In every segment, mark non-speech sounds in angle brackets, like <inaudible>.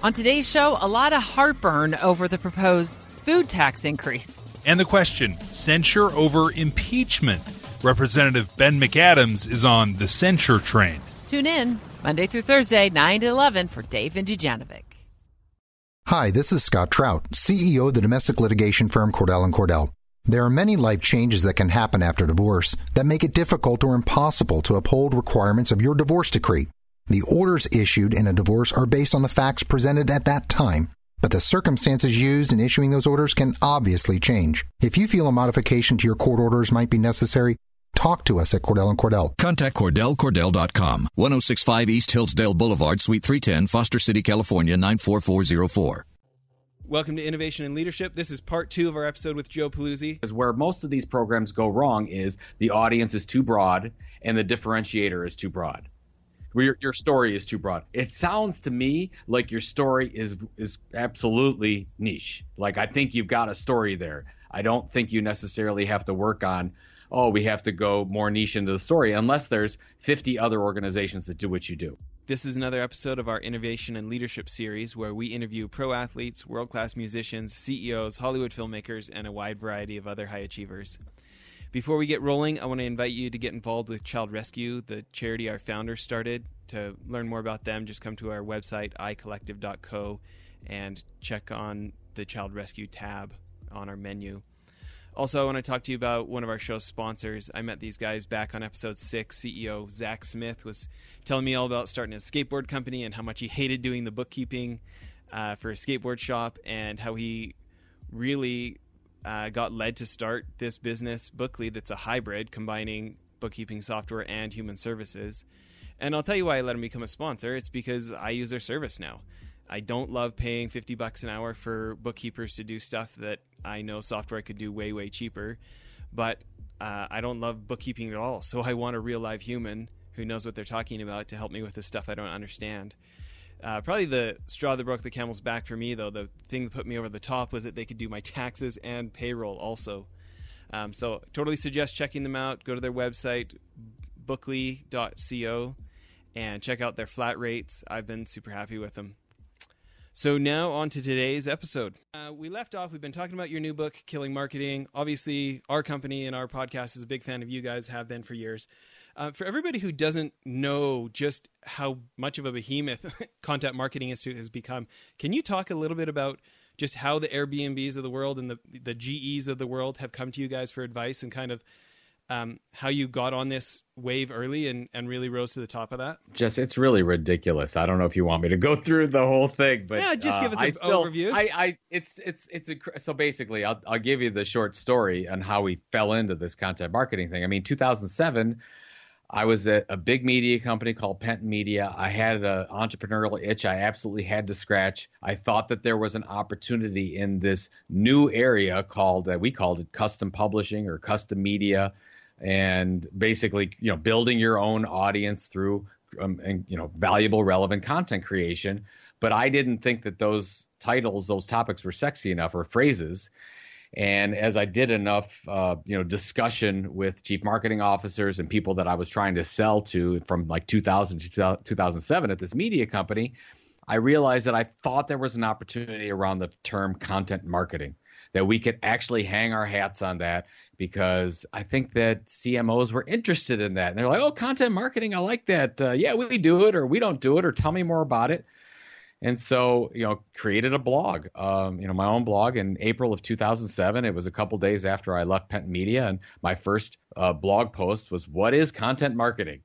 On today's show, a lot of heartburn over the proposed food tax increase. And the question censure over impeachment. Representative Ben McAdams is on the censure train. Tune in Monday through Thursday, 9 to 11 for Dave and Dujanovic. Hi, this is Scott Trout, CEO of the domestic litigation firm Cordell and Cordell. There are many life changes that can happen after divorce that make it difficult or impossible to uphold requirements of your divorce decree. The orders issued in a divorce are based on the facts presented at that time, but the circumstances used in issuing those orders can obviously change. If you feel a modification to your court orders might be necessary, talk to us at Cordell and Cordell. Contact CordellCordell.com, 1065 East Hillsdale Boulevard, Suite 310, Foster City, California, 94404. Welcome to Innovation and Leadership. This is part two of our episode with Joe Pulizzi. Is where most of these programs go wrong is the audience is too broad and the differentiator is too broad your, your story is too broad. It sounds to me like your story is is absolutely niche. Like I think you've got a story there. I don't think you necessarily have to work on oh, we have to go more niche into the story unless there's 50 other organizations that do what you do. This is another episode of our Innovation and Leadership series where we interview pro athletes, world class musicians, CEOs, Hollywood filmmakers, and a wide variety of other high achievers. Before we get rolling, I want to invite you to get involved with Child Rescue, the charity our founder started. To learn more about them, just come to our website, icollective.co, and check on the Child Rescue tab on our menu. Also, I want to talk to you about one of our show's sponsors. I met these guys back on episode six. CEO Zach Smith was telling me all about starting a skateboard company and how much he hated doing the bookkeeping uh, for a skateboard shop and how he really uh, got led to start this business, Bookly, that's a hybrid combining bookkeeping software and human services. And I'll tell you why I let them become a sponsor. It's because I use their service now. I don't love paying 50 bucks an hour for bookkeepers to do stuff that I know software could do way, way cheaper. But uh, I don't love bookkeeping at all. So I want a real live human who knows what they're talking about to help me with the stuff I don't understand. Uh, probably the straw that broke the camel's back for me, though, the thing that put me over the top was that they could do my taxes and payroll also. Um, so, totally suggest checking them out. Go to their website, bookly.co, and check out their flat rates. I've been super happy with them. So, now on to today's episode. Uh, we left off, we've been talking about your new book, Killing Marketing. Obviously, our company and our podcast is a big fan of you guys, have been for years. Uh, for everybody who doesn't know just how much of a behemoth <laughs> Content Marketing Institute has become, can you talk a little bit about just how the Airbnbs of the world and the the GEs of the world have come to you guys for advice and kind of um, how you got on this wave early and, and really rose to the top of that? Just it's really ridiculous. I don't know if you want me to go through the whole thing, but yeah, just give us uh, an still, overview. I, I, it's it's it's a, so basically, I'll I'll give you the short story on how we fell into this content marketing thing. I mean, 2007 I was at a big media company called Penton Media. I had an entrepreneurial itch I absolutely had to scratch. I thought that there was an opportunity in this new area called uh, we called it custom publishing or custom media, and basically you know building your own audience through um, and, you know valuable relevant content creation. But I didn't think that those titles, those topics were sexy enough or phrases. And as I did enough, uh, you know, discussion with chief marketing officers and people that I was trying to sell to from like 2000 to 2007 at this media company, I realized that I thought there was an opportunity around the term content marketing that we could actually hang our hats on that because I think that CMOs were interested in that. And they're like, oh, content marketing, I like that. Uh, yeah, we do it or we don't do it or tell me more about it and so you know created a blog um, you know my own blog in april of 2007 it was a couple days after i left Penton media and my first uh, blog post was what is content marketing?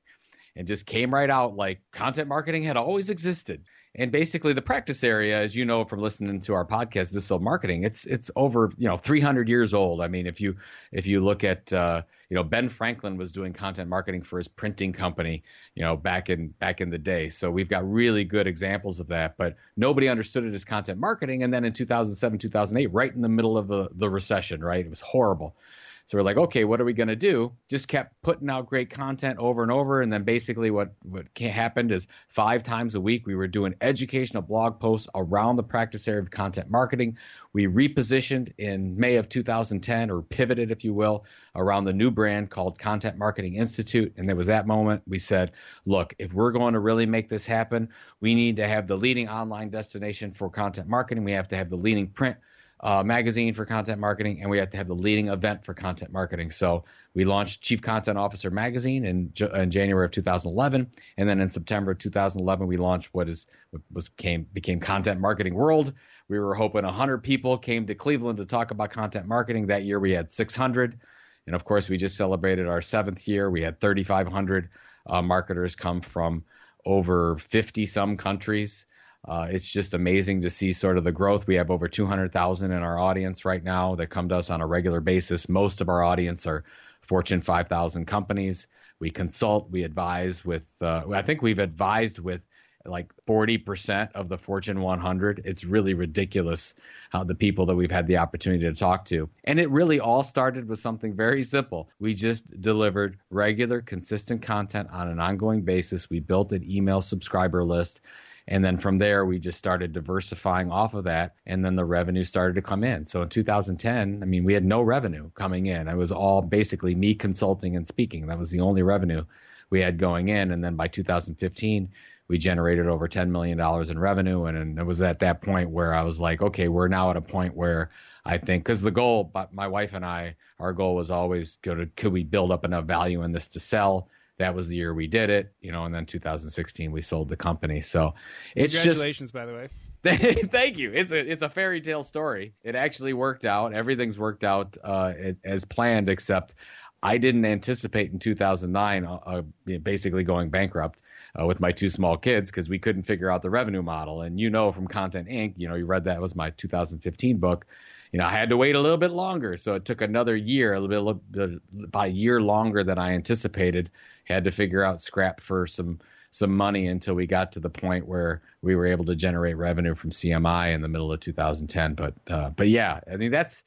And just came right out like content marketing had always existed and basically the practice area as you know from listening to our podcast this old marketing. It's it's over you know 300 years old. I mean if you if you look at uh, you know ben franklin was doing content marketing for his printing company you know back in back in the day. So we've got really good examples of that but nobody understood it as content marketing. And then in 2007 2008 right in the middle of the, the recession right? It was horrible So we're like, okay, what are we going to do? Just kept putting out great content over and over. And then basically what, what happened is five times a week, we were doing educational blog posts around the practice area of content marketing. We repositioned in May of 2010 or pivoted, if you will, around the new brand called Content Marketing Institute. And there was that moment we said, look, if we're going to really make this happen, we need to have the leading online destination for content marketing. We have to have the leading print uh, magazine for content marketing, and we have to have the leading event for content marketing. So we launched Chief Content Officer Magazine in, in January of 2011, and then in September of 2011 we launched what is was came became Content Marketing World. We were hoping 100 people came to Cleveland to talk about content marketing. That year we had 600, and of course we just celebrated our seventh year. We had 3,500 uh, marketers come from over 50 some countries. Uh, it's just amazing to see sort of the growth. We have over 200,000 in our audience right now that come to us on a regular basis. Most of our audience are Fortune 5,000 companies. We consult, we advise with, uh, I think we've advised with like 40% of the Fortune 100. It's really ridiculous how the people that we've had the opportunity to talk to. And it really all started with something very simple. We just delivered regular, consistent content on an ongoing basis. We built an email subscriber list and then from there, we just started diversifying off of that. And then the revenue started to come in. So in 2010, I mean, we had no revenue coming in. It was all basically me consulting and speaking. That was the only revenue we had going in. And then by 2015, we generated over $10 million in revenue. And, and it was at that point where I was like, okay, we're now at a point where I think, because the goal, but my wife and I, our goal was always go to, could we build up enough value in this to sell? That was the year we did it, you know, and then 2016 we sold the company. So it's congratulations, just, by the way. <laughs> Thank you. It's a it's a fairy tale story. It actually worked out. Everything's worked out uh, as planned, except I didn't anticipate in 2009 uh, uh basically going bankrupt. Uh, with my two small kids because we couldn't figure out the revenue model. And you know from Content Inc., you know, you read that was my 2015 book you know, I had to wait a little bit longer. So it took another year, a little bit, about a year longer than I anticipated. Had to figure out scrap for some some money until we got to the point where we were able to generate revenue from CMI in the middle of 2010. But uh, but yeah, I mean that's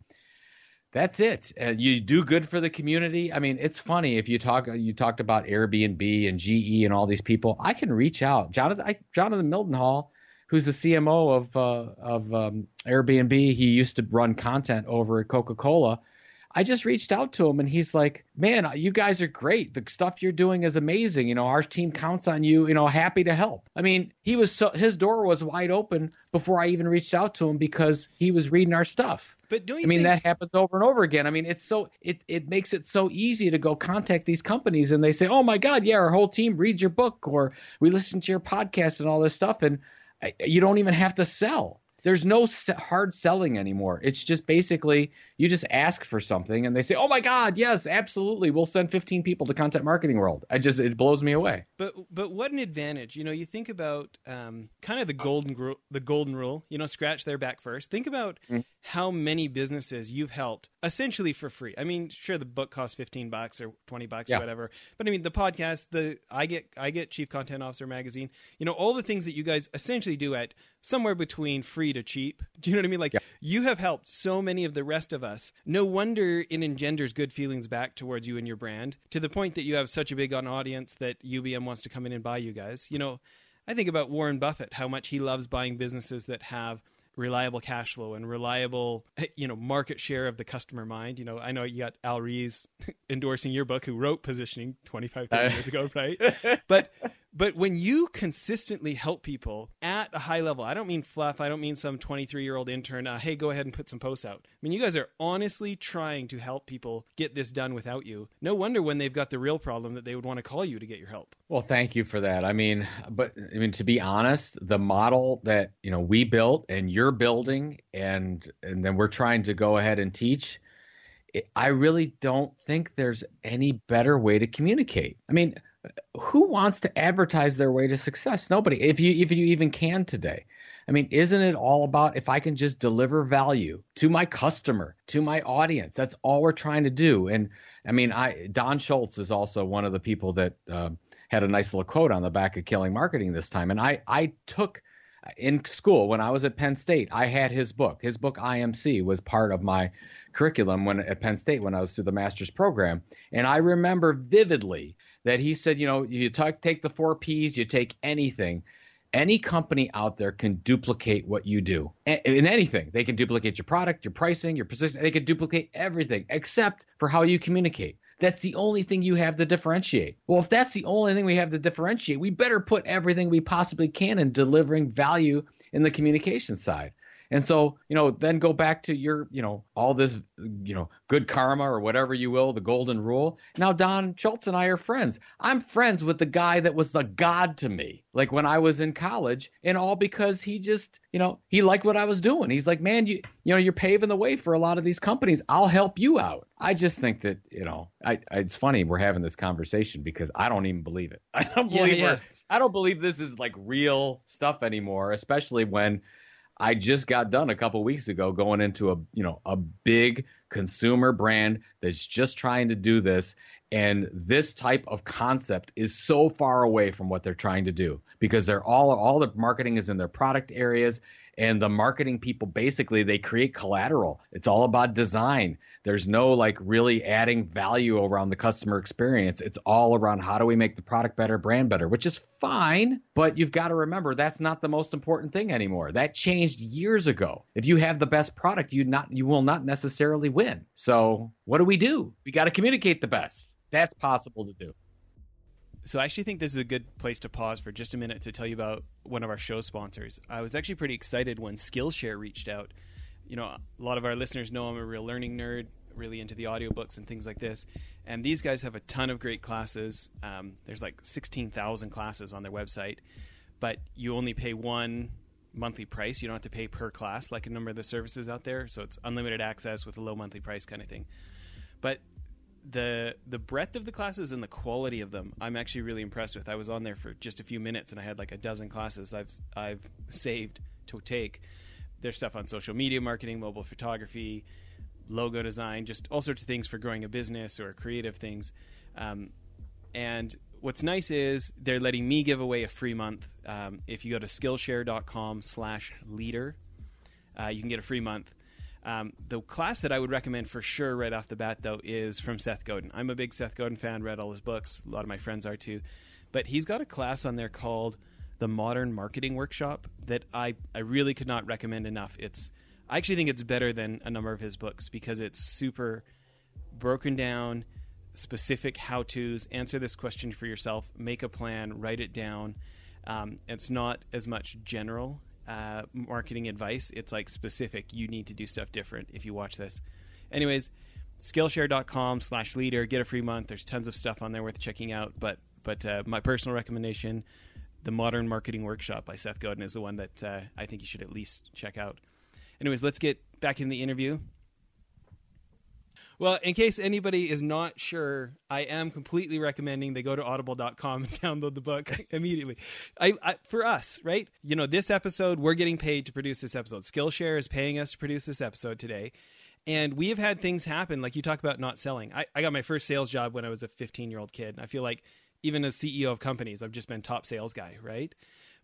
that's it. Uh, you do good for the community. I mean, it's funny if you talk you talked about Airbnb and GE and all these people. I can reach out, Jonathan I, Jonathan Mildenhall who's the CMO of uh, of um, Airbnb. He used to run content over at Coca Cola. I just reached out to him and he's like, "Man, you guys are great. The stuff you're doing is amazing. You know, our team counts on you. You know, happy to help." I mean, he was so his door was wide open before I even reached out to him because he was reading our stuff. But do you I mean, think... that happens over and over again. I mean, it's so it it makes it so easy to go contact these companies and they say, "Oh my God, yeah, our whole team reads your book or we listen to your podcast and all this stuff." And you don't even have to sell. There's no hard selling anymore. It's just basically you just ask for something and they say, "Oh my God, yes, absolutely, we'll send 15 people to Content Marketing World." I just it blows me away. But but what an advantage! You know, you think about um, kind of the golden the golden rule. You know, scratch their back first. Think about mm-hmm. how many businesses you've helped essentially for free. I mean, sure, the book costs 15 bucks or 20 bucks yeah. or whatever, but I mean, the podcast, the I get I get Chief Content Officer magazine. You know, all the things that you guys essentially do at somewhere between free to cheap. <laughs> Do you know what I mean? Like yeah. you have helped so many of the rest of us. No wonder it engenders good feelings back towards you and your brand to the point that you have such a big audience that UBM wants to come in and buy you guys. You know, I think about Warren Buffett, how much he loves buying businesses that have reliable cash flow and reliable <laughs> you know market share of the customer mind. You know i know you got al ries <laughs> endorsing your book who wrote positioning 25 30 uh, years ago right? <laughs> But but when you consistently help people at a high level, I don't mean fluff. I don't mean some 23 year old intern, uh, hey, go ahead and put some posts out. I mean, you guys are honestly trying to help people get this done without you. No wonder when they've got the real problem that they would want to call you to get your help. Well, thank you for that. I mean, but I mean, to be honest, the model that, you know, we built and you're building and, and then we're trying to go ahead and teach. I really don't think there's any better way to communicate. I mean, who wants to advertise their way to success? Nobody. If you if you even can today. I mean, isn't it all about if I can just deliver value to my customer, to my audience? That's all we're trying to do. And I mean, I Don Schultz is also one of the people that uh, had a nice little quote on the back of Killing Marketing this time, and I I took in school when I was at Penn State, I had his book. His book IMC was part of my curriculum when at Penn State when I was through the master's program, and I remember vividly that he said, you know, you talk, take the four P's, you take anything. Any company out there can duplicate what you do in anything. They can duplicate your product, your pricing, your position. They can duplicate everything except for how you communicate. That's the only thing you have to differentiate. Well, if that's the only thing we have to differentiate, we better put everything we possibly can in delivering value in the communication side. And so, you know, then go back to your, you know, all this, you know, good karma or whatever you will, the golden rule. Now, Don Schultz and I are friends. I'm friends with the guy that was the god to me, like when I was in college, and all because he just, you know, he liked what I was doing. He's like, man, you, you know, you're paving the way for a lot of these companies. I'll help you out. I just think that, you know, I, I it's funny we're having this conversation because I don't even believe it. <laughs> I don't believe yeah, yeah. I don't believe this is like real stuff anymore, especially when I just got done a couple weeks ago going into a you know a big consumer brand that's just trying to do this. And this type of concept is so far away from what they're trying to do because they're all all the marketing is in their product areas and the marketing people basically they create collateral. It's all about design. There's no like really adding value around the customer experience. It's all around how do we make the product better brand better which is fine but you've got to remember that's not the most important thing anymore. That changed years ago. If you have the best product you not you will not necessarily win. So what do we do? We got to communicate the best. That's possible to do so I actually think this is a good place to pause for just a minute to tell you about one of our show sponsors. I was actually pretty excited when Skillshare reached out. You know, a lot of our listeners know I'm a real learning nerd, really into the audiobooks and things like this. And these guys have a ton of great classes. Um, there's like 16,000 classes on their website, but you only pay one monthly price. You don't have to pay per class like a number of the services out there. So it's unlimited access with a low monthly price kind of thing. But the the breadth of the classes and the quality of them I'm actually really impressed with. I was on there for just a few minutes and I had like a dozen classes I've I've saved to take. There's stuff on social media marketing, mobile photography, logo design, just all sorts of things for growing a business or creative things. Um, and what's nice is they're letting me give away a free month. Um, if you go to Skillshare.com/leader, uh, you can get a free month um, the class that I would recommend for sure right off the bat, though, is from Seth Godin. I'm a big Seth Godin fan, read all his books. A lot of my friends are too. But he's got a class on there called the Modern Marketing Workshop that I, I really could not recommend enough. It's I actually think it's better than a number of his books because it's super broken down, specific how tos. Answer this question for yourself, make a plan, write it down. Um, it's not as much general uh, marketing advice. It's like specific. You need to do stuff different if you watch this. Anyways, Skillshare.com slash leader. Get a free month. There's tons of stuff on there worth checking out. But but uh, my personal recommendation, the Modern Marketing Workshop by Seth Godin is the one that uh, I think you should at least check out. Anyways, let's get back in the interview. Well, in case anybody is not sure, I am completely recommending they go to audible.com and <laughs> download the book <laughs> immediately. I, I, for us, right? You know, this episode, we're getting paid to produce this episode. Skillshare is paying us to produce this episode today. And we have had things happen, like you talk about not selling. I, I got my first sales job when I was a 15 year old kid. And I feel like even as CEO of companies, I've just been top sales guy, right?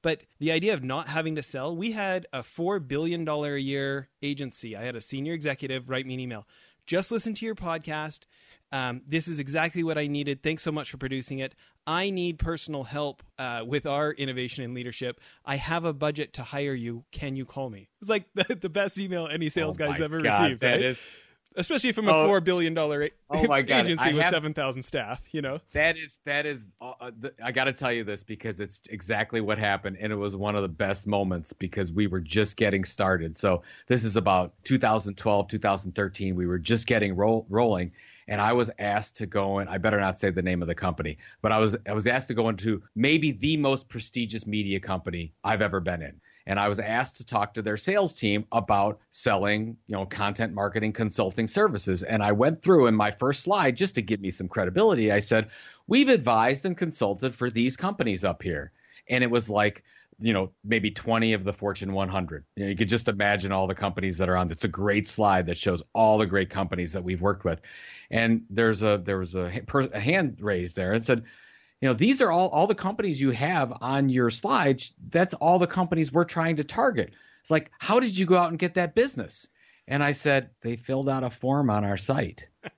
But the idea of not having to sell, we had a $4 billion a year agency. I had a senior executive write me an email just listen to your podcast. Um, this is exactly what I needed. Thanks so much for producing it. I need personal help uh, with our innovation and leadership. I have a budget to hire you. Can you call me? It's like <laughs> the, the best email any sales oh guy's ever God, received. That right? is especially from a oh, four billion dollar oh my God. agency I with have, seven thousand staff. You know that is that is. Uh, uh I got to tell you this because it's exactly what happened, and it was one of the best moments because we were just getting started. So this is about 2012, 2013. We were just getting roll, rolling, and I was asked to go in. I better not say the name of the company, but I was I was asked to go into maybe the most prestigious media company I've ever been in and I was asked to talk to their sales team about selling, you know, content marketing consulting services. And I went through in my first slide just to give me some credibility. I said, "We've advised and consulted for these companies up here." And it was like, you know, maybe 20 of the Fortune 100. You know, you could just imagine all the companies that are on. It's a great slide that shows all the great companies that we've worked with. And there's a there was a, a hand raised there and said, you know, these are all all the companies you have on your slides. That's all the companies we're trying to target. It's like, how did you go out and get that business? And I said, they filled out a form on our site. <laughs>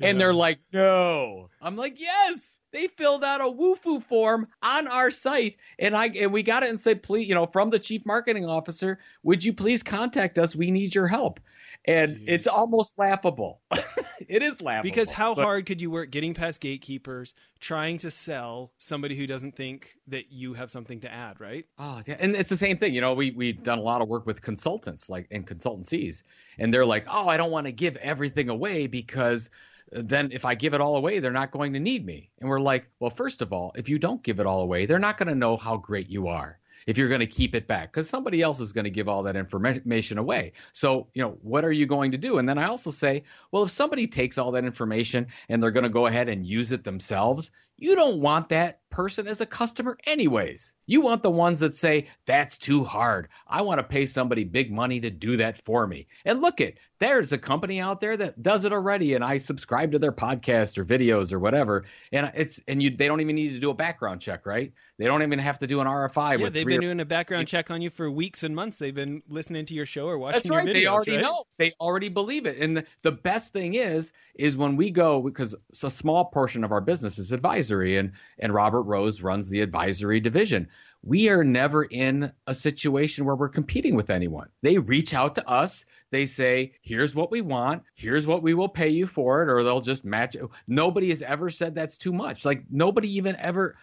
And they're like, no. <laughs> I'm like, yes. They filled out a Wufoo form on our site, and I and we got it and said, please, you know, from the chief marketing officer, would you please contact us? We need your help. And Jeez. it's almost laughable. <laughs> it is laughable. Because how but, hard could you work getting past gatekeepers, trying to sell somebody who doesn't think that you have something to add, right? Oh, yeah. And it's the same thing. You know, we we've done a lot of work with consultants like and consultancies, and they're like, Oh, I don't want to give everything away because then if I give it all away, they're not going to need me. And we're like, well, first of all, if you don't give it all away, they're not going to know how great you are if you're going to keep it back because somebody else is going to give all that information away. So, you know, what are you going to do? And then I also say, well, if somebody takes all that information and they're going to go ahead and use it themselves, you don't want that person as a customer anyways. You want the ones that say, that's too hard. I want to pay somebody big money to do that for me. And look it, there's a company out there that does it already and I subscribe to their podcast or videos or whatever. And it's and you they don't even need to do a background check, right? They don't even have to do an RFI. Yeah, they've been or, doing a background check on you for weeks and months. They've been listening to your show or watching that's right. Videos, they already right? know. They already believe it. And the, the best thing is, is when we go because a small portion of our business is advisory and and Robert Rose runs the advisory division. We are never in a situation where we're competing with anyone. They reach out to us. They say, here's what we want. Here's what we will pay you for it, or they'll just match it. Nobody has ever said that's too much. Like nobody even ever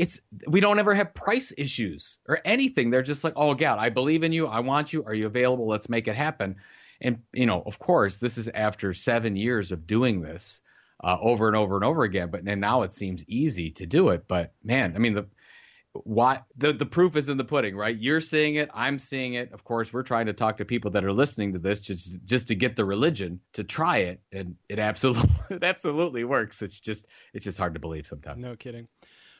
it's we don't ever have price issues or anything. They're just like, oh God, I believe in you. I want you. Are you available? Let's make it happen. And you know, of course, this is after seven years of doing this uh, over and over and over again. But and now it seems easy to do it. But man, I mean the why the the proof is in the pudding, right? You're seeing it, I'm seeing it. Of course, we're trying to talk to people that are listening to this just just to get the religion to try it, and it absolutely <laughs> it absolutely works. It's just it's just hard to believe sometimes. No kidding.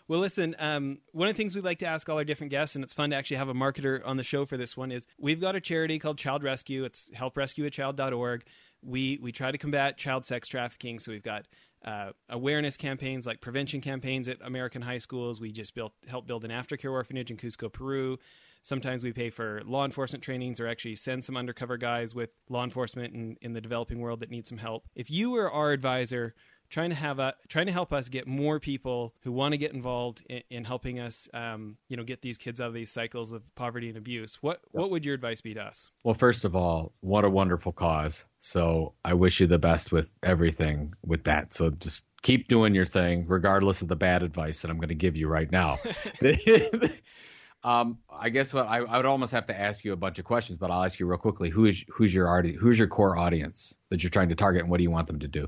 Well, listen, um, one of the things we like to ask all our different guests, and it's fun to actually have a marketer on the show for this one, is we've got a charity called Child Rescue. It's helprescueachild.org. We we try to combat child sex trafficking, so we've got uh, awareness campaigns like prevention campaigns at American high schools. We just built help build an aftercare orphanage in Cusco, Peru. Sometimes we pay for law enforcement trainings or actually send some undercover guys with law enforcement in, in the developing world that need some help. If you were our advisor, trying to have a trying to help us get more people who want to get involved in, in helping us, um, you know, get these kids out of these cycles of poverty and abuse. What what would your advice be to us? Well, first of all, what a wonderful cause. So I wish you the best with everything with that. So just keep doing your thing, regardless of the bad advice that I'm going to give you right now. <laughs> Um, I guess what I, I, would almost have to ask you a bunch of questions, but I'll ask you real quickly: Who is who's your who's your core audience that you're trying to target, and what do you want them to do?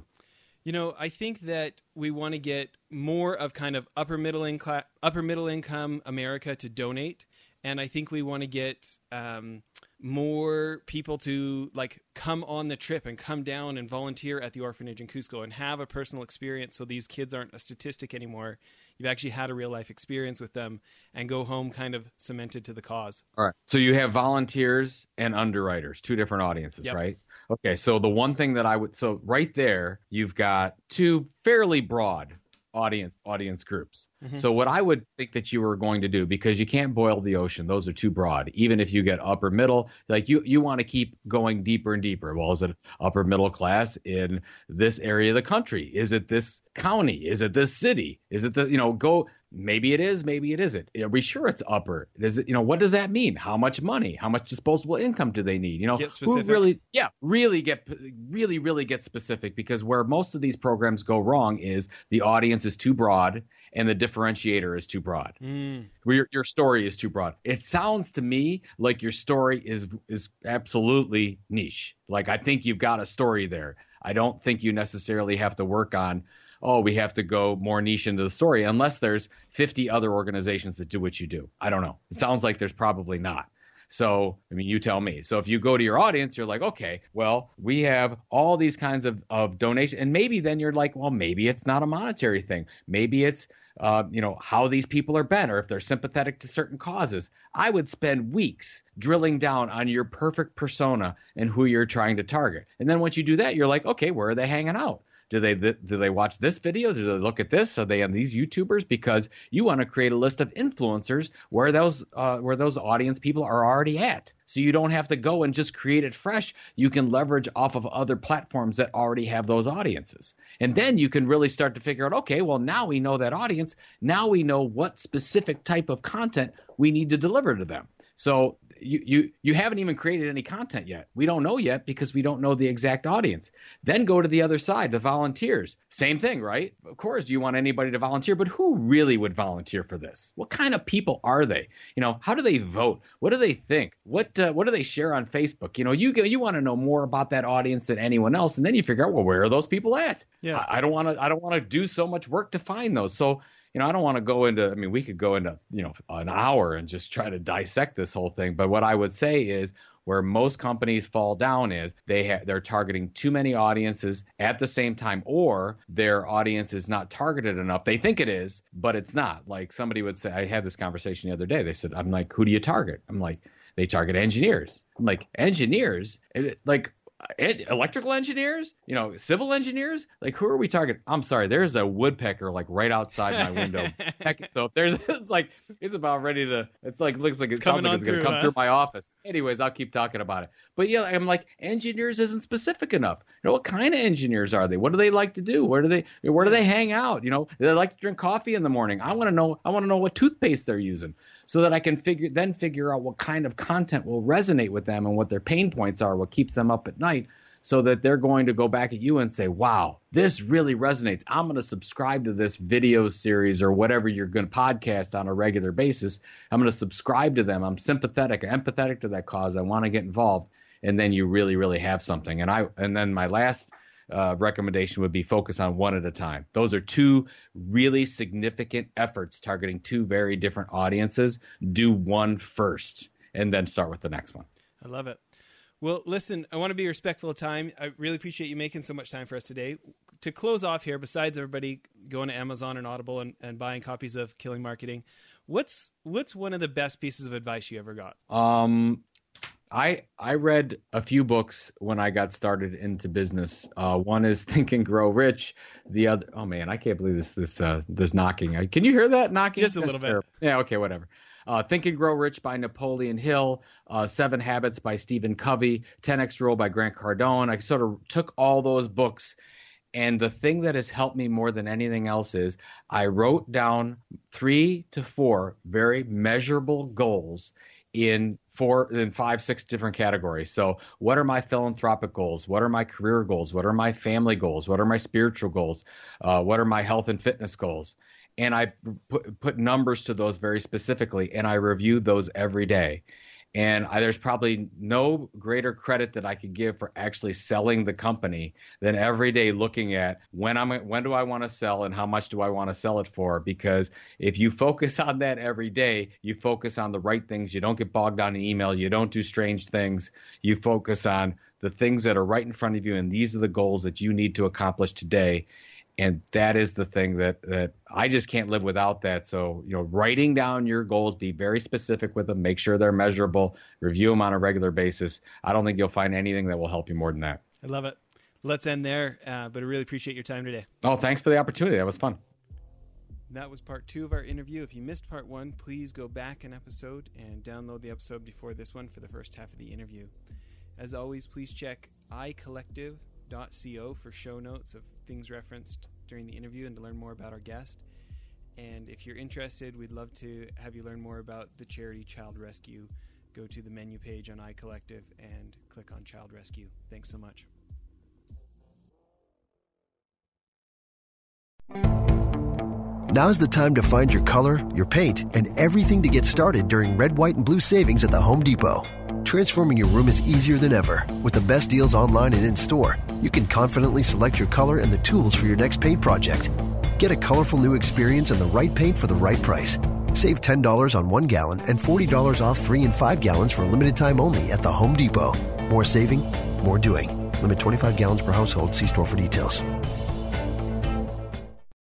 You know, I think that we want to get more of kind of upper middle income upper middle income America to donate, and I think we want to get um, more people to like come on the trip and come down and volunteer at the orphanage in Cusco and have a personal experience, so these kids aren't a statistic anymore. You've actually had a real life experience with them and go home kind of cemented to the cause. All right. So you have volunteers and underwriters, two different audiences, yep. right? Okay, so the one thing that I would so right there you've got two fairly broad audience audience groups. Mm-hmm. So what I would think that you were going to do because you can't boil the ocean; those are too broad. Even if you get upper middle, like you you want to keep going deeper and deeper. Well, is it upper middle class in this area of the country? Is it this county? Is it this city? Is it the you know go maybe it is, maybe it isn't. Are we sure it's upper? Does it, you know, what does that mean? How much money? How much disposable income do they need? You know, who really, yeah, really get, really, really get specific because where most of these programs go wrong is the audience is too broad and the differentiator is too broad. Mm. Your, your story is too broad. It sounds to me like your story is is absolutely niche. Like I think you've got a story there. I don't think you necessarily have to work on oh, we have to go more niche into the story, unless there's 50 other organizations that do what you do. I don't know. It sounds like there's probably not. So, I mean, you tell me. So if you go to your audience, you're like, okay, well, we have all these kinds of, of donation. And maybe then you're like, well, maybe it's not a monetary thing. Maybe it's, uh, you know, how these people are bent or if they're sympathetic to certain causes. I would spend weeks drilling down on your perfect persona and who you're trying to target. And then once you do that, you're like, okay, where are they hanging out? Do they th- do they watch this video? Do they look at this? Are they on these YouTubers? Because you want to create a list of influencers where those uh, where those audience people are already at. So you don't have to go and just create it fresh. You can leverage off of other platforms that already have those audiences. And then you can really start to figure out, okay, well now we know that audience. Now we know what specific type of content we need to deliver to them. So you, you you haven't even created any content yet. We don't know yet because we don't know the exact audience. Then go to the other side, the volunteers. Same thing, right? Of course, do you want anybody to volunteer, but who really would volunteer for this? What kind of people are they? You know, how do they vote? What do they think? What uh, what do they share on Facebook? You know, you you want to know more about that audience than anyone else, and then you figure out, well, where are those people at? Yeah. I, I don't want to I don't want to do so much work to find those. So you know, I don't want to go into, I mean, we could go into, you know, an hour and just try to dissect this whole thing. But what I would say is where most companies fall down is they ha- they're targeting too many audiences at the same time, or their audience is not targeted enough. They think it is, but it's not. Like somebody would say, I had this conversation the other day. They said, I'm like, who do you target? I'm like, they target engineers. I'm like, engineers? Like, electrical engineers, you know, civil engineers. Like, who are we targeting? I'm sorry, there's a woodpecker like right outside my window. <laughs> so if there's, <laughs> it's like it's about ready to. It's like looks like it It's sounds like it's gonna come huh? through my office. Anyways, I'll keep talking about it. But yeah, I'm like engineers isn't specific enough. You know, what kind of engineers are they? What do they like to do? Where do they where do they hang out? You know, do they like to drink coffee in the morning? I want to know. I want to know what toothpaste they're using so that I can figure then figure out what kind of content will resonate with them and what their pain points are, what keeps them up at night, so that they're going to go back at you and say, "Wow, this really resonates. I'm going to subscribe to this video series or whatever you're going to podcast on a regular basis. I'm going to subscribe to them. I'm sympathetic, empathetic to that cause. I want to get involved." And then you really, really have something. And I and then my last uh, recommendation would be focus on one at a time. Those are two really significant efforts targeting two very different audiences. Do one first and then start with the next one. I love it. Well, listen, I want to be respectful of time. I really appreciate you making so much time for us today. To close off here, besides everybody going to Amazon and Audible and, and buying copies of Killing Marketing, what's what's one of the best pieces of advice you ever got? Um, I I read a few books when I got started into business. Uh, one is <laughs> Think and Grow Rich. The other, oh man, I can't believe this this uh, this knocking. Uh, Can you hear that knocking? Just a That's little bit. Yeah. Okay. Whatever. Uh, Think and Grow Rich by Napoleon Hill. Uh, Seven Habits by Stephen Covey. 10x Rule by Grant Cardone. I sort of took all those books. And the thing that has helped me more than anything else is I wrote down three to four very measurable goals in four in five six different categories. So what are my philanthropic goals? What are my career goals? What are my family goals? What are my spiritual goals? Uh, what are my health and fitness goals? And i put, put numbers to those very specifically and i review those every day and I, there's probably no greater credit that I could give for actually selling the company than every day looking at when I'm when do I want to sell and how much do I want to sell it for? Because if you focus on that every day you focus on the right things. You don't get bogged down in email. You don't do strange things. You focus on the things that are right in front of you and these are the goals that you need to accomplish today and that is the thing that that I just can't live without that. So you know, writing down your goals, be very specific with them, make sure they're measurable, review them on a regular basis. I don't think you'll find anything that will help you more than that. I love it. Let's end there, uh, but I really appreciate your time today. Oh, thanks for the opportunity. That was fun. That was part two of our interview. If you missed part one, please go back an episode and download the episode before this one for the first half of the interview. As always, please check icollective.co for show notes of things referenced during the interview and to learn more about our guest. And if you're interested, we'd love to have you learn more about the charity Child Rescue. Go to the menu page on iCollective and click on Child Rescue. Thanks so much. Now's the time to find your color, your paint, and everything to get started during red, white, and blue savings at the Home Depot. Transforming your room is easier than ever. With the best deals online and in store, you can confidently select your color and the tools for your next paint project. Get a colorful new experience and the right paint for the right price. Save $10 on one gallon and $40 off three and five gallons for a limited time only at the Home Depot. More saving, more doing. Limit 25 gallons per household. See store for details.